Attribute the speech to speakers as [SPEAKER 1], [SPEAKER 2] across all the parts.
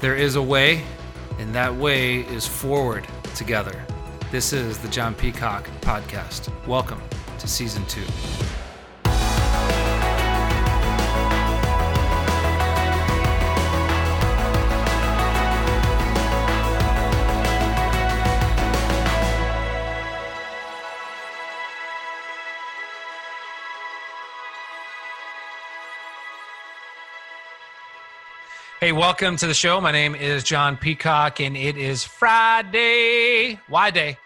[SPEAKER 1] There is a way, and that way is forward together. This is the John Peacock Podcast. Welcome to season two. Hey, welcome to the show. My name is John Peacock, and it is Friday. Why day?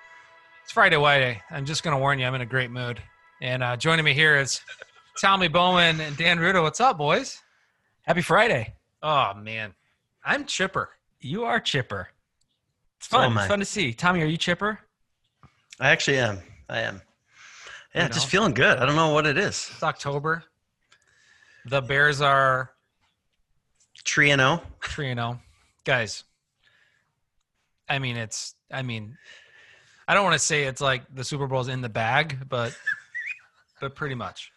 [SPEAKER 1] It's Friday, why day? I'm just going to warn you, I'm in a great mood. And uh, joining me here is Tommy Bowman and Dan Ruda. What's up, boys?
[SPEAKER 2] Happy Friday.
[SPEAKER 1] Oh, man. I'm chipper.
[SPEAKER 2] You are chipper. It's
[SPEAKER 3] So
[SPEAKER 2] fun.
[SPEAKER 3] am I.
[SPEAKER 2] it's fun to see. Tommy, are you chipper?
[SPEAKER 3] I actually am. I am. Yeah,
[SPEAKER 1] You
[SPEAKER 3] just
[SPEAKER 1] know?
[SPEAKER 3] feeling good. I don't know what it is.
[SPEAKER 1] It's October. The Bears are
[SPEAKER 3] Tree and O.
[SPEAKER 1] 3 0. Guys, I mean, it's, I mean, I don't want to say it's like the Super Bowl's in the bag, but, but pretty much.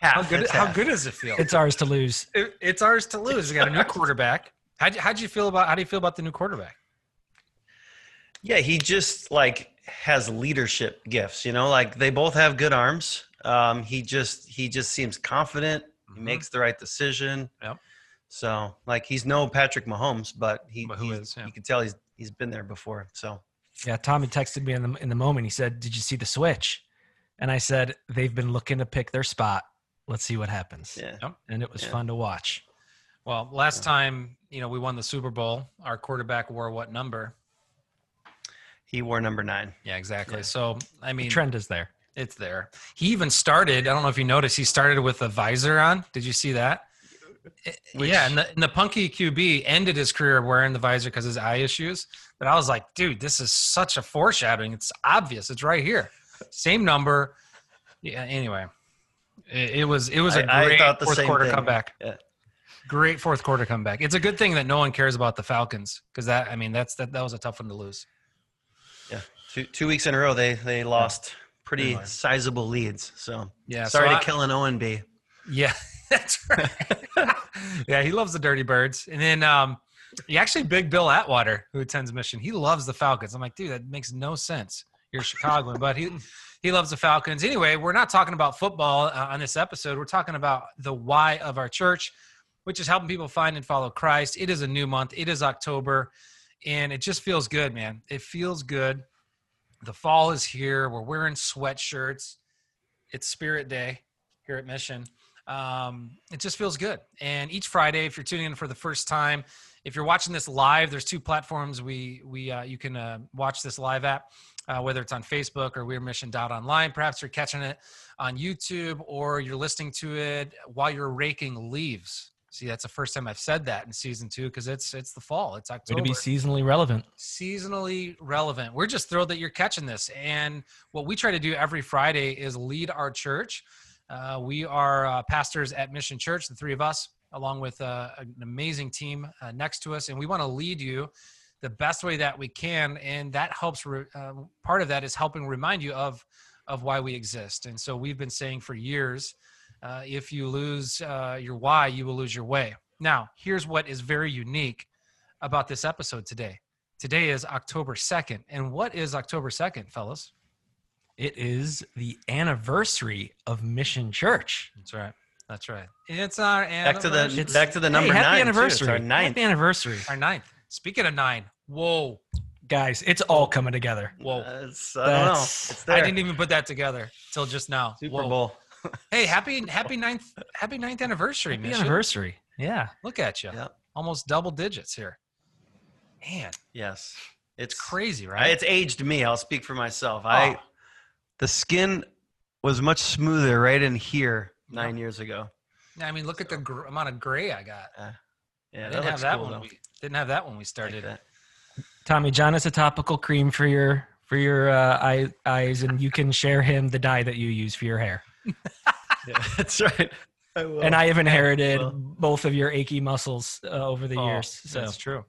[SPEAKER 3] Half.
[SPEAKER 1] How good,
[SPEAKER 3] it's
[SPEAKER 1] how
[SPEAKER 3] half.
[SPEAKER 1] good does it feel?
[SPEAKER 2] It's ours to lose.
[SPEAKER 1] It, it's ours to lose. We got a new quarterback. How'd you, how'd you feel about how do you feel about the new quarterback?
[SPEAKER 3] Yeah, he just like has leadership gifts. You know, like they both have good arms. Um, he just he just seems confident. He
[SPEAKER 1] Mhm.
[SPEAKER 3] makes the right decision.
[SPEAKER 1] Yep.
[SPEAKER 3] So like he's no Patrick Mahomes, but he
[SPEAKER 1] But who
[SPEAKER 3] he's-
[SPEAKER 1] is, yeah.
[SPEAKER 3] you can tell he's he's been there before. So
[SPEAKER 2] Yeah, Tommy texted me in the in the moment. He said, "Did you see the switch?" And I said, "They've been looking to pick their spot. Let's see what happens."
[SPEAKER 3] yeah,
[SPEAKER 2] And it was
[SPEAKER 3] Yeah.
[SPEAKER 2] fun to watch.
[SPEAKER 1] Well, last time you know we won the Super Bowl, our quarterback wore what number?
[SPEAKER 3] he wore number nine.
[SPEAKER 1] Yeah, exactly.
[SPEAKER 3] Yeah.
[SPEAKER 1] So I
[SPEAKER 2] The
[SPEAKER 1] mean,
[SPEAKER 2] trend is there.
[SPEAKER 1] it's there. He even started. I don't know if you noticed. He started with a visor on. Did you see that?
[SPEAKER 3] Which-
[SPEAKER 1] yeah, and the, and the punky QB ended his career wearing the visor because his eye issues. But I was like, dude, this is such a foreshadowing. It's obvious. It's right here. Same number. Yeah. Anyway, it, it was it was a
[SPEAKER 3] I- I
[SPEAKER 1] great
[SPEAKER 3] the
[SPEAKER 1] fourth quarter
[SPEAKER 3] thing.
[SPEAKER 1] comeback.
[SPEAKER 3] Yeah.
[SPEAKER 1] Great fourth quarter comeback. It's a good thing that no one cares about the Falcons because that I mean that's that that was a tough one to lose.
[SPEAKER 3] Yeah, two two weeks in a row they they lost pretty
[SPEAKER 1] Pretty
[SPEAKER 3] sizable leads. So
[SPEAKER 1] Yeah.
[SPEAKER 3] sorry
[SPEAKER 1] so
[SPEAKER 3] to
[SPEAKER 1] I-
[SPEAKER 3] kill an O and B.
[SPEAKER 1] Yeah, that's right. yeah, he loves the Dirty Birds. And then um he actually big Bill Atwater, who attends mission, he loves the Falcons. I'm like, dude, that makes no sense. You're Chicagoan, but he he loves the Falcons. Anyway, we're not talking about football uh, on this episode. We're talking about the why of our church, which is helping people find and follow Christ. It is a new month. It is October, and it just feels good, man. It feels good. The fall is here. We're wearing sweatshirts. It's Spirit Day here at Mission um, it just feels good. And each Friday, if you're tuning in for the first time, if you're watching this live, there's two platforms we we uh, you can uh, watch this live at, uh, whether it's on Facebook or We're Mission Online. Perhaps you're catching it on YouTube or you're listening to it while you're raking leaves. See, that's the first time I've said that in season two because it's it's the fall. It's
[SPEAKER 2] Way
[SPEAKER 1] October
[SPEAKER 2] to be seasonally relevant.
[SPEAKER 1] seasonally relevant. We're just thrilled that you're catching this. And what we try to do every Friday is lead our church. Uh, we are uh, pastors at Mission Church, the three of us, along with uh, an amazing team uh, next to us. And we want to lead you the best way that we can. And that helps, re- uh, part of that is helping remind you of, of why we exist. And so we've been saying for years uh, if you lose your why, you will lose your way. Now, here's what is very unique about this episode today. Today is October 2nd. And what is October 2nd, fellas?
[SPEAKER 2] It is the anniversary of Mission Church.
[SPEAKER 1] That's right. That's right. It's our
[SPEAKER 3] Back to the
[SPEAKER 1] anniversary.
[SPEAKER 2] It's-
[SPEAKER 3] back to the number
[SPEAKER 2] hey, happy
[SPEAKER 3] nine. too. It's our ninth.
[SPEAKER 2] Happy anniversary,
[SPEAKER 1] our ninth. Speaking of nine, whoa,
[SPEAKER 2] guys! It's all coming together.
[SPEAKER 1] whoa.
[SPEAKER 3] Uh, it's, I don't know.
[SPEAKER 2] That's-
[SPEAKER 3] It's there.
[SPEAKER 1] I didn't even put that together till just now.
[SPEAKER 3] Super
[SPEAKER 1] Whoa.
[SPEAKER 3] Bowl.
[SPEAKER 1] Hey, happy happy ninth happy ninth anniversary,
[SPEAKER 2] Happy
[SPEAKER 1] Mission.
[SPEAKER 2] anniversary! Yeah,
[SPEAKER 1] Look at you.
[SPEAKER 3] Yeah.
[SPEAKER 1] Almost double digits here. Man,
[SPEAKER 3] Yes.
[SPEAKER 1] it's
[SPEAKER 3] It's
[SPEAKER 1] crazy,
[SPEAKER 3] I,
[SPEAKER 1] right?
[SPEAKER 3] it's aged me. I'll speak for myself. I
[SPEAKER 1] Oh.
[SPEAKER 3] The skin was much smoother right in here nine years ago.
[SPEAKER 1] Yeah, I mean, look at the gr- amount of gray I got.
[SPEAKER 3] Yeah,
[SPEAKER 1] I didn't have that
[SPEAKER 3] cool,
[SPEAKER 1] when
[SPEAKER 3] though.
[SPEAKER 1] we didn't have that when we
[SPEAKER 3] Like
[SPEAKER 1] started.
[SPEAKER 3] that.
[SPEAKER 2] Tommy John is a topical cream for your for your uh, eye, eyes, and you can share him the dye that you use for your hair.
[SPEAKER 3] Yeah, that's right. I will.
[SPEAKER 2] And I have inherited
[SPEAKER 3] well.
[SPEAKER 2] both of your achy muscles uh, over the
[SPEAKER 1] Oh,
[SPEAKER 2] years. So
[SPEAKER 1] That's true.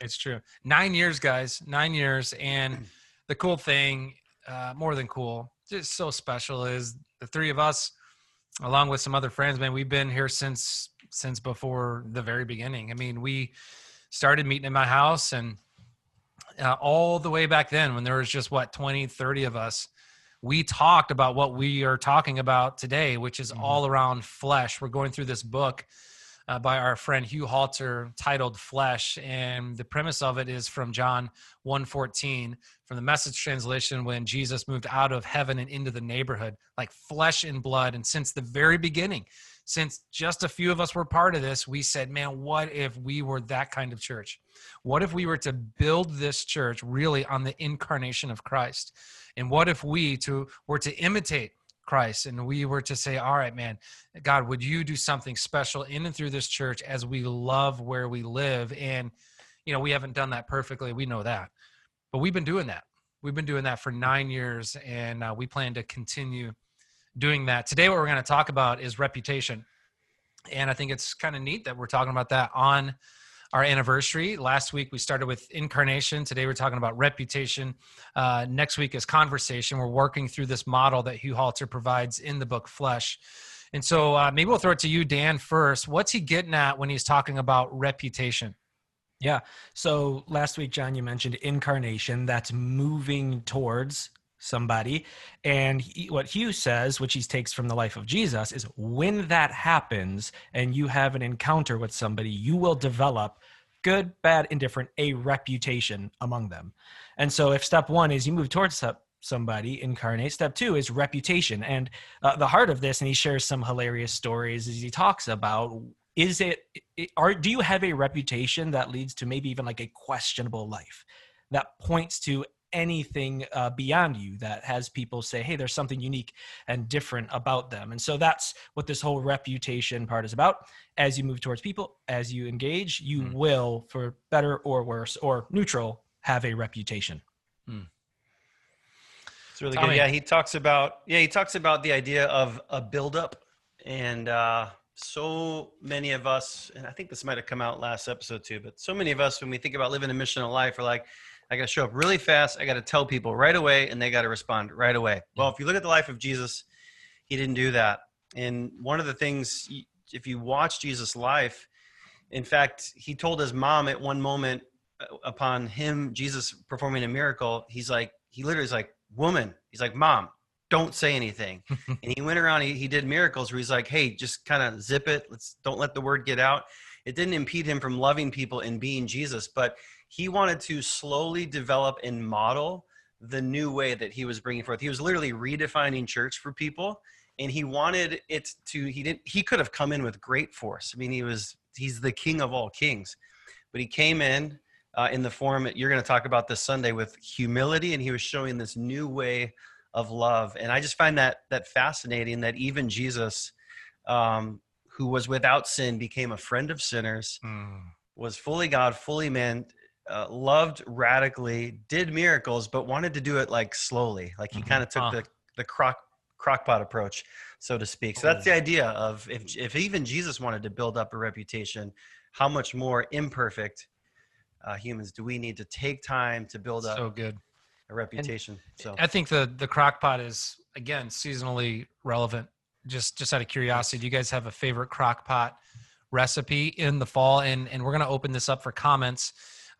[SPEAKER 1] It's true. Nine years, guys. Nine years. And the cool thing, uh, more than cool, just so special is the three of us, along with some other friends, man, we've been here since since before the very beginning. I mean, we started meeting in my house and uh, all the way back then when there was just what 20 30 of us we talked about what we are talking about today which is
[SPEAKER 2] Mhm.
[SPEAKER 1] all around flesh we're going through this book uh, by our friend hugh halter titled flesh. And the premise of it is from john 114 from the message translation when jesus moved out of heaven and into the neighborhood like flesh and blood. And since the very beginning since just a few of us were part of this we said man what if we were that kind of church? What if we were to build this church really on the incarnation of Christ? And what if we to were to imitate Christ and we were to say, all right, man, God, would you do something special in and through this church as we love where we live? And, you know, we haven't done that perfectly. We know that. But we've been doing that. We've been doing that for nine years and uh, we plan to continue doing that. Today, what we're going to talk about is reputation. And I think it's kind of neat that we're talking about that on our anniversary. Last week we started with incarnation. Today we're talking about reputation. Uh, next week is conversation. We're working through this model that Hugh Halter provides in the book Flesh. And so uh, maybe we'll throw it to you, Dan, first. What's he getting at when he's talking about reputation?
[SPEAKER 2] Yeah. So last week, John, you mentioned incarnation. That's moving towards somebody. And he, what Hugh says, which he takes from the life of Jesus, is when that happens and you have an encounter with somebody, you will develop good, bad, indifferent, a reputation among them. And so if step one is you move towards step somebody incarnate step two is reputation and uh, the heart of this and he shares some hilarious stories as he talks about is it, it are do you have a reputation that leads to maybe even like a questionable life that points to anything uh, beyond you that has people say hey there's something unique and different about them and so that's what this whole reputation part is about as you move towards people as you engage you
[SPEAKER 1] Mm.
[SPEAKER 2] will for better or worse or neutral have a reputation
[SPEAKER 3] It's really
[SPEAKER 1] Tommy.
[SPEAKER 3] good. Yeah, he talks about yeah he talks about the idea of a buildup, and uh, so many of us, and I think this might have come out last episode too, but so many of us when we think about living a missional life, are like, I got to show up really fast. I got to tell people right away, and they got to respond right away. Well, if you look at the life of Jesus, he didn't do that. And one of the things, if you watch Jesus' life, in fact, he told his mom at one moment uh, upon him, Jesus performing a miracle, he's like, he literally is like, woman, he's like, mom, don't say anything. and he went around, he, he did miracles where he's like, hey, just kind of zip it. Let's don't let the word get out. It didn't impede him from loving people and being Jesus, but he wanted to slowly develop and model the new way that he was bringing forth. He was literally redefining church for people and he wanted it to he didn't he could have come in with great force. I mean he was he's the king of all kings. But he came in uh, in the form you're going to talk about this sunday with humility and he was showing this new way of love. And i just find that that fascinating that even jesus um, who was without sin became a friend of sinners was fully god fully man uh, loved radically did miracles but wanted to do it like slowly like he
[SPEAKER 2] Mhm.
[SPEAKER 3] kind of took
[SPEAKER 1] Huh.
[SPEAKER 3] the the crock crockpot approach so to speak so that's the idea of if if even jesus wanted to build up a reputation how much more imperfect uh, humans do we need to take time to build up
[SPEAKER 1] So good.
[SPEAKER 3] a reputation so
[SPEAKER 1] I think the the crock pot is again seasonally relevant. Just just out of curiosity, do you guys have a favorite crock pot recipe in the fall? And and we're gonna open this up for comments.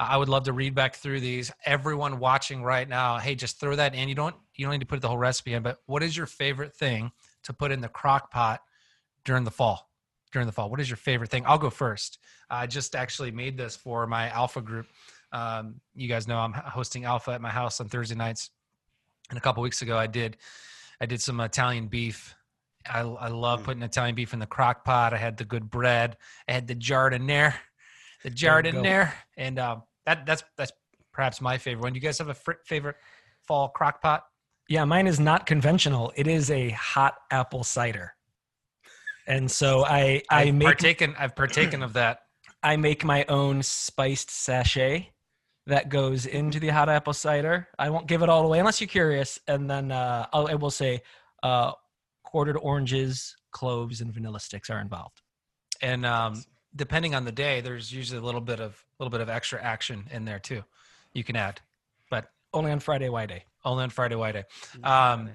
[SPEAKER 1] I would love to read back through these. Everyone watching right now, hey, just throw that in. You don't you don't need to put the whole recipe in, but what is your favorite thing to put in the crock pot during the fall? During the fall, what is your favorite thing? I'll go first. I just actually made this for my alpha group. Um, you guys know I'm hosting alpha at my house on Thursday nights and a couple weeks ago i did i did some italian beef i, I love
[SPEAKER 3] Mm.
[SPEAKER 1] putting italian beef in the crock pot i had the good bread i had the giardiniera the giardiniera and um, that that's that's perhaps my favorite one do you guys have a fr- favorite fall crock pot
[SPEAKER 2] Yeah, mine is not conventional. It is a hot apple cider. And so I I
[SPEAKER 1] i've
[SPEAKER 2] make
[SPEAKER 1] partaken i've partaken of that
[SPEAKER 2] I make my own spiced sachet that goes into the hot apple cider. I won't give it all away unless you're curious. And then uh, I'll, I will say uh, quartered oranges, cloves, and vanilla sticks are involved.
[SPEAKER 1] and um, depending on the day there's usually a little bit of a little bit of extra action in there too you can add but
[SPEAKER 2] Only on Friday, Why Day.
[SPEAKER 1] only on friday Why day um,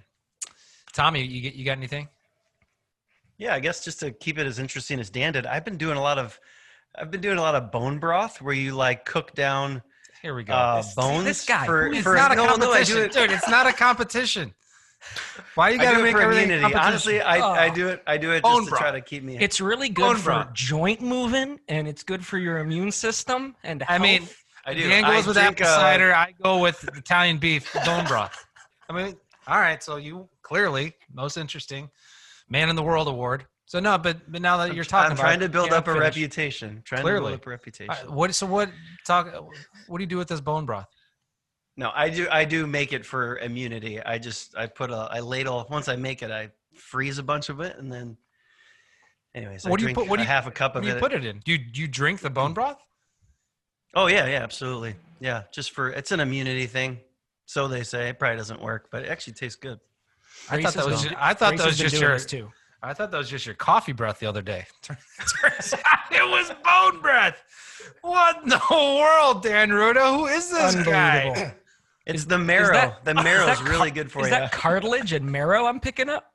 [SPEAKER 1] tommy you get you got anything
[SPEAKER 3] Yeah, I guess just to keep it as interesting as Dan did, I've been doing a lot of I've been doing a lot of bone broth where you like cook down
[SPEAKER 1] Here we go.
[SPEAKER 3] uh,
[SPEAKER 2] This-
[SPEAKER 3] bones.
[SPEAKER 2] this guy,
[SPEAKER 3] for,
[SPEAKER 1] it's
[SPEAKER 3] for
[SPEAKER 1] not a
[SPEAKER 3] no, no,
[SPEAKER 1] competition,
[SPEAKER 3] it-
[SPEAKER 1] dude. It's not a competition. Why you
[SPEAKER 3] I
[SPEAKER 1] gotta
[SPEAKER 3] do it
[SPEAKER 1] make everything
[SPEAKER 3] immunity. Honestly, I, I
[SPEAKER 2] Oh.
[SPEAKER 3] do it. I do it
[SPEAKER 1] Bone
[SPEAKER 3] just to try to keep me.
[SPEAKER 2] It's really
[SPEAKER 1] Bone
[SPEAKER 2] good for
[SPEAKER 1] broth.
[SPEAKER 2] joint moving, and it's good for your immune system. And
[SPEAKER 1] I mean.
[SPEAKER 3] I do.
[SPEAKER 1] Dan
[SPEAKER 3] I
[SPEAKER 1] goes with
[SPEAKER 3] drink,
[SPEAKER 1] apple
[SPEAKER 3] uh,
[SPEAKER 1] cider. I go with Italian beef bone broth. I mean, all right. So you clearly most interesting man in the world award. So no, but but now that you're talking
[SPEAKER 3] I'm
[SPEAKER 1] about,
[SPEAKER 3] trying to build
[SPEAKER 1] yeah,
[SPEAKER 3] up a
[SPEAKER 1] finish.
[SPEAKER 3] reputation. Trying to
[SPEAKER 1] Clearly.
[SPEAKER 3] build up a reputation.
[SPEAKER 1] All right, what? So what? Talk. What do you do with this bone broth?
[SPEAKER 3] No, I do. I do make it for immunity. I just I put a I ladle once I make it. I freeze a bunch of it and then. Anyways, I
[SPEAKER 1] What do you put- what do you-
[SPEAKER 3] half a cup
[SPEAKER 1] What
[SPEAKER 3] of
[SPEAKER 1] do you put it in? Do you, do you drink the bone mm. broth?
[SPEAKER 3] Oh yeah, yeah, absolutely. Yeah, just for it's an immunity thing. So they say it probably doesn't work, but it actually tastes good.
[SPEAKER 1] I thought that was. Just, I thought
[SPEAKER 2] Grace
[SPEAKER 1] that was just
[SPEAKER 2] doing
[SPEAKER 1] your.
[SPEAKER 2] too.
[SPEAKER 1] I thought that was just your coffee breath the other day. Turns out it was bone breath. What in the world, Dan Ruda? Who is this guy?
[SPEAKER 2] Unbelievable.
[SPEAKER 3] It's
[SPEAKER 2] Is-
[SPEAKER 3] the marrow.
[SPEAKER 2] that-
[SPEAKER 3] the marrow is
[SPEAKER 2] that
[SPEAKER 3] really
[SPEAKER 2] car-
[SPEAKER 3] good for
[SPEAKER 2] is
[SPEAKER 3] you.
[SPEAKER 2] Is that cartilage and marrow I'm picking up?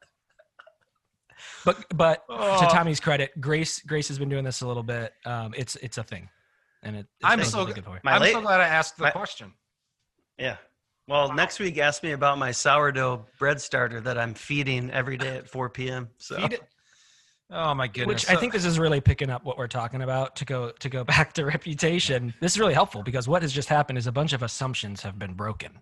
[SPEAKER 2] But but
[SPEAKER 1] Oh.
[SPEAKER 2] to Tommy's credit, Grace Grace has been doing this a little bit. Um, it's it's a thing, and it, it's
[SPEAKER 1] I'm
[SPEAKER 2] really
[SPEAKER 1] so
[SPEAKER 2] good for you.
[SPEAKER 1] I'm
[SPEAKER 3] late-
[SPEAKER 1] so glad I asked the
[SPEAKER 3] my-
[SPEAKER 1] question.
[SPEAKER 3] yeah. Well, next week ask me about my sourdough bread starter that I'm feeding every day at 4 p.m. So
[SPEAKER 1] Feed it. Oh my goodness!
[SPEAKER 2] Which I think this is really picking up what we're talking about. To go to go back to reputation, this is really helpful because what has just happened is a bunch of assumptions have been broken.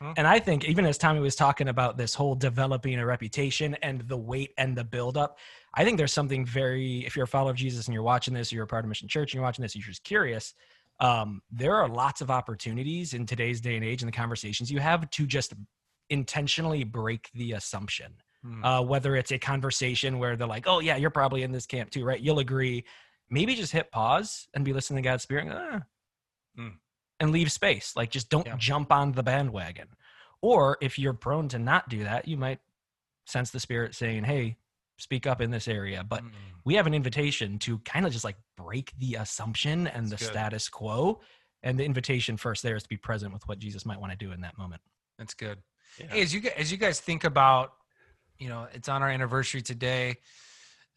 [SPEAKER 1] Mhm.
[SPEAKER 2] And I think even as Tommy was talking about this whole developing a reputation and the weight and the buildup, I think there's something very, if you're a follower of Jesus and you're watching this, or you're a part of Mission Church and you're watching this, you're just curious. Um, there are lots of opportunities in today's day and age and the conversations you have to just intentionally break the assumption.
[SPEAKER 1] Hmm.
[SPEAKER 2] Uh, whether it's a conversation where they're like, oh, yeah, you're probably in this camp too, right? You'll agree. Maybe just hit pause and be listening to God's Spirit. and go, "Ah,"
[SPEAKER 1] Mm.
[SPEAKER 2] and leave space. Like just don't
[SPEAKER 1] Yeah.
[SPEAKER 2] jump on the bandwagon. Or if you're prone to not do that, you might sense the spirit saying, Hey, speak up in this area. But
[SPEAKER 1] Mm.
[SPEAKER 2] we have an invitation to kind of just like break the assumption and
[SPEAKER 1] That's
[SPEAKER 2] the
[SPEAKER 1] good.
[SPEAKER 2] status quo. And the invitation first there is to be present with what Jesus might want to do in that moment.
[SPEAKER 1] That's good.
[SPEAKER 3] Yeah.
[SPEAKER 1] Hey, as you as you guys think about, you know, it's on our anniversary today.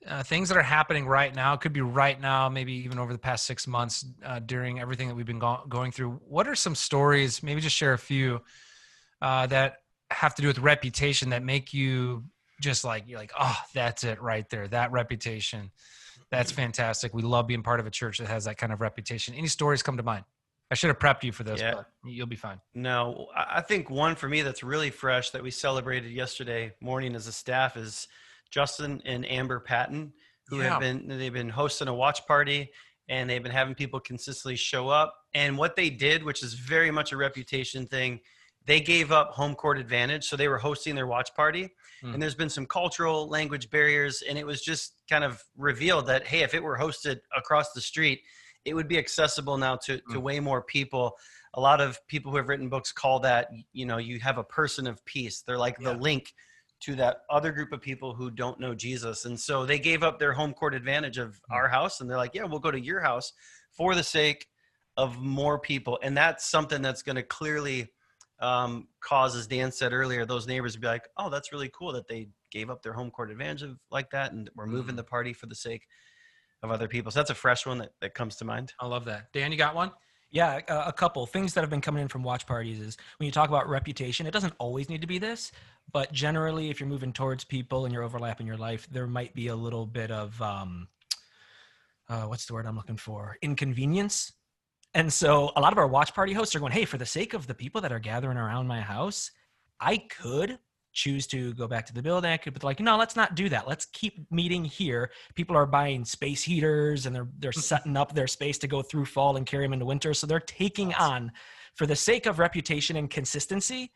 [SPEAKER 1] Uh, things that are happening right now could be right now, maybe even over the past six months uh, during everything that we've been go- going through. What are some stories? Maybe just share a few uh, that have to do with reputation that make you just like you're like, oh, that's it right there. That reputation, that's fantastic. We love being part of a church that has that kind of reputation. Any stories come to mind? I should have prepped you for this,
[SPEAKER 3] Yeah.
[SPEAKER 1] but you'll be fine.
[SPEAKER 3] No, I think one for me that's really fresh that we celebrated yesterday morning as a staff is Justin and Amber Patton, who
[SPEAKER 1] Yeah.
[SPEAKER 3] have been they've been hosting a watch party and they've been having people consistently show up. And what they did, which is very much a reputation thing, they gave up home court advantage. So they were hosting their watch party.
[SPEAKER 1] Hmm.
[SPEAKER 3] And there's been some cultural language barriers. And it was just kind of revealed that, hey, if it were hosted across the street, it would be accessible now to, to
[SPEAKER 1] Hmm.
[SPEAKER 3] way more people a lot of people who have written books call that you know you have a person of peace they're like the link to that other group of people who don't know jesus and so they gave up their home court advantage of
[SPEAKER 1] Hmm.
[SPEAKER 3] our house and they're like yeah we'll go to your house for the sake of more people and that's something that's going to clearly um, cause as dan said earlier those neighbors to be like oh that's really cool that they gave up their home court advantage of like that and we're moving
[SPEAKER 1] Mm.
[SPEAKER 3] the party for the sake of other people so that's a fresh one that, that comes to mind
[SPEAKER 1] I love that. Dan, you got one?
[SPEAKER 2] Yeah, a, a couple things that have been coming in from watch parties is when you talk about reputation, it doesn't always need to be this, but generally, if you're moving towards people and you're overlapping your life, there might be a little bit of um, uh, what's the word I'm looking for? Inconvenience. And so a lot of our watch party hosts are going, hey, for the sake of the people that are gathering around my house, I could choose to go back to the building. I could, but like, no, let's not do that. Let's keep meeting here. People are buying space heaters and they're they're setting up their space to go through fall and carry them into winter. So they're taking on, for the sake of reputation and consistency,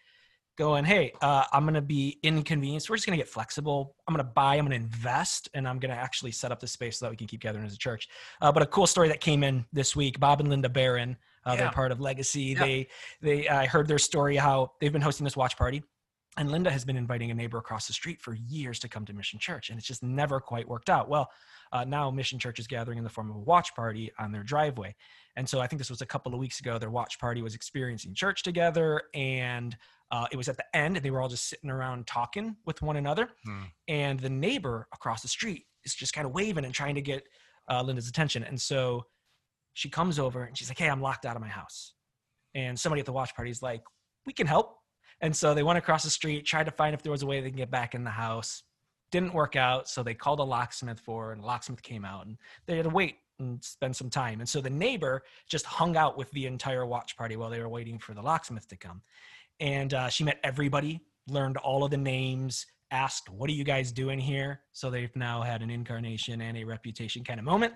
[SPEAKER 2] going, hey, uh, I'm going to be inconvenienced. We're just going to get flexible. I'm going to buy, I'm going to invest, and I'm going to actually set up the space so that we can keep gathering as a church. Uh, but a cool story that came in this week, Bob and Linda Barron, uh,
[SPEAKER 1] Yeah.
[SPEAKER 2] they're part of Legacy.
[SPEAKER 1] Yeah.
[SPEAKER 2] They, they, I heard their story, how they've been hosting this watch party. And Linda has been inviting a neighbor across the street for years to come to Mission Church, and it's just never quite worked out. Well, uh, now Mission Church is gathering in the form of a watch party on their driveway. And so I think this was a couple of weeks ago. Their watch party was experiencing church together, and uh, it was at the end, and they were all just sitting around talking with one another.
[SPEAKER 1] Hmm.
[SPEAKER 2] And the neighbor across the street is just kind of waving and trying to get uh, Linda's attention. And so she comes over and she's like, Hey, I'm locked out of my house. And somebody at the watch party is like, We can help. And so they went across the street, tried to find if there was a way they can get back in the house. Didn't work out. So they called a locksmith for and locksmith came out and they had to wait and spend some time. And so the neighbor just hung out with the entire watch party while they were waiting for the locksmith to come. And uh, she met everybody, learned all of the names, asked, What are you guys doing here? So they've now had an incarnation and a reputation kind of moment.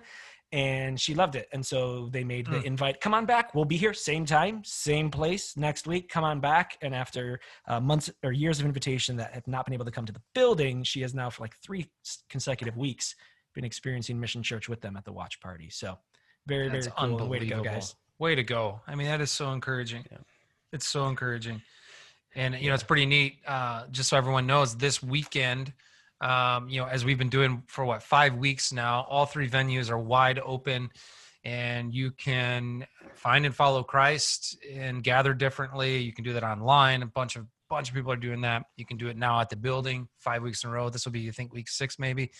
[SPEAKER 2] And she loved it. And so they made the
[SPEAKER 1] Mm.
[SPEAKER 2] invite come on back. We'll be here, same time, same place next week. Come on back. And after uh, months or years of invitation that have not been able to come to the building, she has now, for like three consecutive weeks, been experiencing Mission Church with them at the watch party. So very,
[SPEAKER 1] That's
[SPEAKER 2] very cool. Way to go, guys.
[SPEAKER 1] Way to go. I mean, that is so encouraging.
[SPEAKER 3] Yeah.
[SPEAKER 1] It's so encouraging. And, you know, it's pretty neat. Uh, just so everyone knows, this weekend, um, you know, as we've been doing for what, five weeks now, all three venues are wide open and you can find and follow Christ and gather differently. You can do that online. A bunch of bunch of people are doing that. You can do it now at the building five weeks in a row. This will be, I think, week six maybe.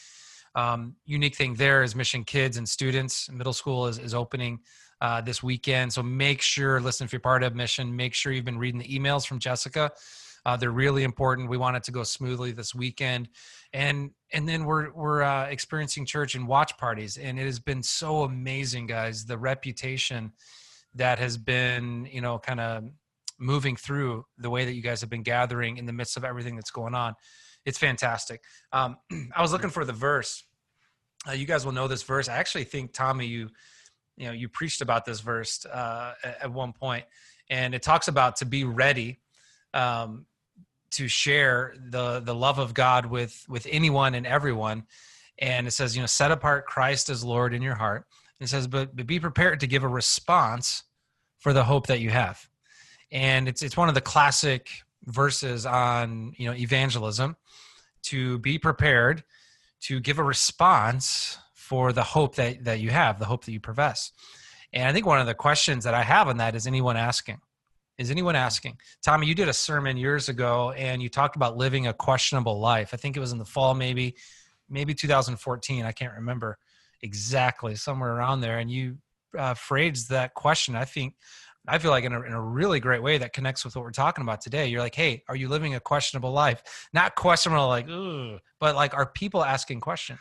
[SPEAKER 1] Um, unique thing there is Mission Kids and students. Middle school is, is opening uh, this weekend. So make sure, listen, if you're part of Mission, make sure you've been reading the emails from Jessica. Uh, they're really important. We want it to go smoothly this weekend, and and then we're we're uh, experiencing church and watch parties, and it has been so amazing, guys. The reputation that has been, you know, kind of moving through the way that you guys have been gathering in the midst of everything that's going on. It's fantastic. Um, I was looking for the verse. Uh, you guys will know this verse. I actually think Tommy, you you know, you preached about this verse uh, at, one point, and it talks about to be ready um, to share the the love of God with with anyone and everyone. And it says, you know, set apart Christ as Lord in your heart. It says, but, but be prepared to give a response for the hope that you have. And it's it's one of the classic verses on you know evangelism to be prepared to give a response for the hope that that you have, the hope that you profess. And I think one of the questions that I have on that is anyone asking? Is anyone asking? Tommy, you did a sermon years ago and you talked about living a questionable life. I think it was in the fall, maybe, maybe 2014. I can't remember exactly, somewhere around there. And you uh, phrased that question. I think, I feel like in a, in a really great way that connects with what we're talking about today. You're like, hey, are you living a questionable life? Not questionable, like, Ugh, but like, are people asking questions?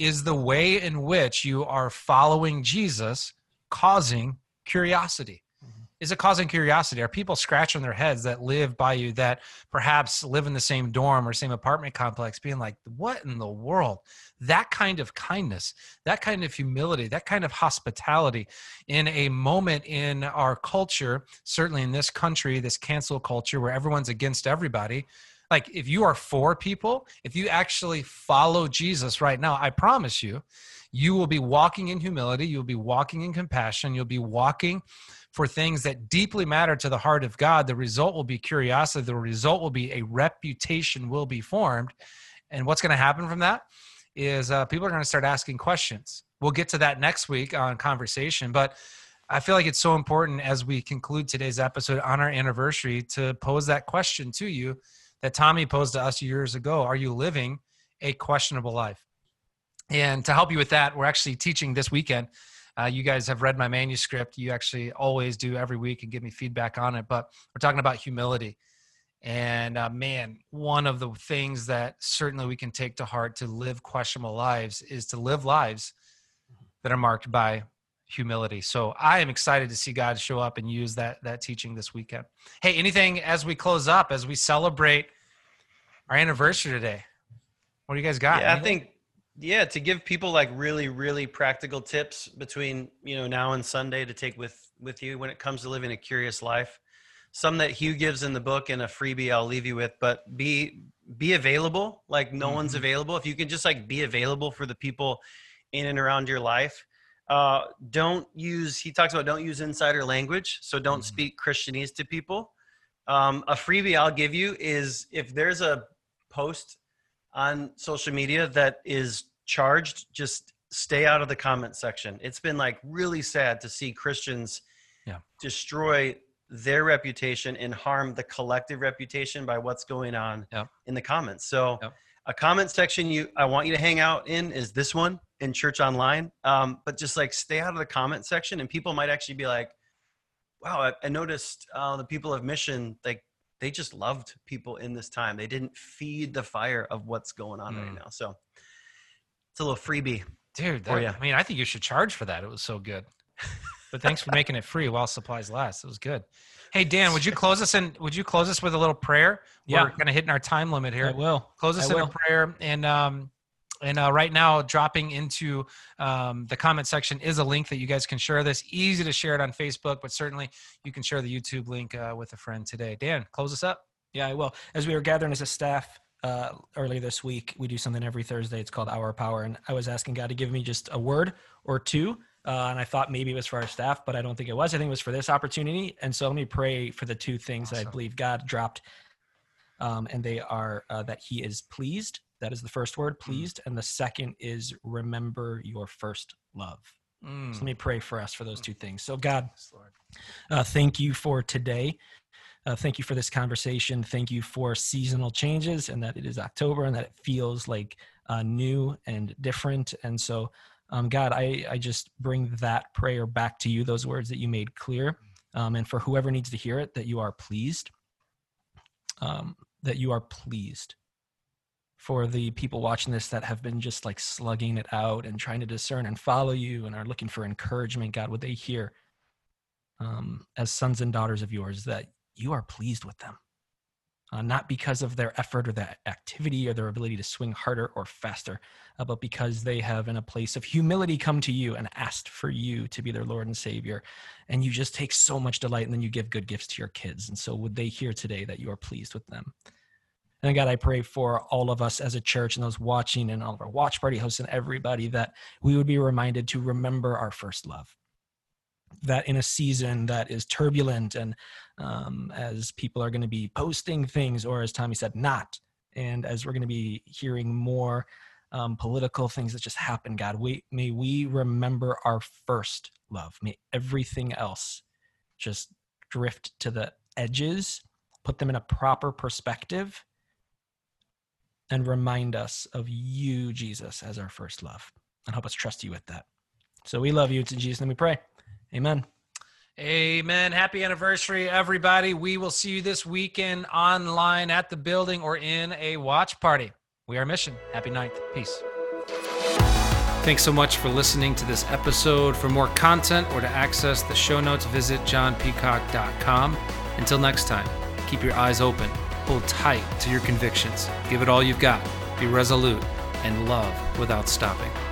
[SPEAKER 1] Is the way in which you are following Jesus causing curiosity? Mm-hmm. is it causing curiosity? Are people scratching their heads that live by you that perhaps live in the same dorm or same apartment complex, being like, what in the world? That kind of kindness, that kind of humility, that kind of hospitality in a moment in our culture, certainly in this country, this cancel culture where everyone's against everybody. Like, if you are for people, if you actually follow Jesus right now, I promise you, you will be walking in humility, you'll be walking in compassion, you'll be walking for things that deeply matter to the heart of God, the result will be curiosity. The result will be a reputation will be formed. And what's going to happen from that is uh, people are going to start asking questions. We'll get to that next week on conversation, but I feel like it's so important as we conclude today's episode on our anniversary to pose that question to you that Tommy posed to us years ago. Are you living a questionable life? And to help you with that, we're actually teaching this weekend uh, you guys have read my manuscript. You actually always do every week and give me feedback on it. But we're talking about humility. And uh, man, one of the things that certainly we can take to heart to live questionable lives is to live lives that are marked by humility. So I am excited to see God show up and use that that teaching this weekend. Hey, anything as we close up, as we celebrate our anniversary today? What do you guys got?
[SPEAKER 3] Yeah, I think yeah, to give people like really really practical tips between, you know, now and Sunday to take with with you when it comes to living a curious life. Some that Hugh gives in the book and a freebie I'll leave you with, but be be available like no one's
[SPEAKER 1] Mhm.
[SPEAKER 3] available. If you can just like be available for the people in and around your life. Uh, don't use he talks about don't use insider language, so don't
[SPEAKER 1] Mhm.
[SPEAKER 3] speak Christianese to people. Um, a freebie I'll give you is if there's a post on social media that is charged, just stay out of the comment section. It's been like really sad to see Christians
[SPEAKER 1] Yeah.
[SPEAKER 3] destroy their reputation and harm the collective reputation by what's going on
[SPEAKER 1] Yep.
[SPEAKER 3] in the comments. So
[SPEAKER 1] Yep.
[SPEAKER 3] a comment section you I want you to hang out in is this one in church online. Um, but just like stay out of the comment section, and people might actually be like, "Wow, I, I noticed uh, the people of Mission like they just loved people in this time. They didn't feed the fire of what's going on right
[SPEAKER 1] Mm.
[SPEAKER 3] now." So it's a little freebie.
[SPEAKER 1] Dude, that. I mean, I think you should charge for that. It was so good. But thanks for making it free while supplies last. It was good. Hey Dan, would you close us in? Would you close us with a little prayer?
[SPEAKER 2] Yeah.
[SPEAKER 1] We're kind of hitting our time limit here.
[SPEAKER 2] I will.
[SPEAKER 1] Close us
[SPEAKER 2] I
[SPEAKER 1] in a prayer, and um, and uh, right now, dropping into um, the comment section is a link that you guys can share this. Easy to share it on Facebook, but certainly you can share the YouTube link uh, with a friend today. Dan, close us up.
[SPEAKER 2] Yeah, I will. As we were gathering as a staff uh, earlier this week, we do something every Thursday. It's called Hour Power, and I was asking God to give me just a word or two. Uh, and I thought maybe it was for our staff, but I don't think it was. I think it was for this opportunity. And so let me pray for the two things that I believe God dropped. Um, and they are uh, that He is pleased. That is the first word, pleased. And the second is remember your first love.
[SPEAKER 1] Mm.
[SPEAKER 2] So let me pray for us for those two things. So, God, uh, thank you for today. Uh, thank you for this conversation. Thank you for seasonal changes and that it is October and that it feels like uh, new and different. And so, um, God, I, I just bring that prayer back to you, those words that you made clear. Um, and for whoever needs to hear it, that you are pleased. Um, that you are pleased. For the people watching this that have been just like slugging it out and trying to discern and follow you and are looking for encouragement, God, would they hear um, as sons and daughters of yours that you are pleased with them? Uh, not because of their effort or their activity or their ability to swing harder or faster, uh, but because they have, in a place of humility, come to you and asked for you to be their Lord and Savior. And you just take so much delight and then you give good gifts to your kids. And so, would they hear today that you are pleased with them? And God, I pray for all of us as a church and those watching and all of our watch party hosts and everybody that we would be reminded to remember our first love. That in a season that is turbulent and um, as people are going to be posting things, or as Tommy said, not, and as we're going to be hearing more um, political things that just happen, God, we, may we remember our first love. May everything else just drift to the edges, put them in a proper perspective, and remind us of you, Jesus, as our first love, and help us trust you with that. So we love you. It's in Jesus' name we pray. Amen.
[SPEAKER 1] Amen. Happy anniversary, everybody. We will see you this weekend online at the building or in a watch party. We are Mission. Happy ninth. Peace. Thanks so much for listening to this episode. For more content or to access the show notes, visit johnpeacock.com. Until next time, keep your eyes open, hold tight to your convictions, give it all you've got, be resolute, and love without stopping.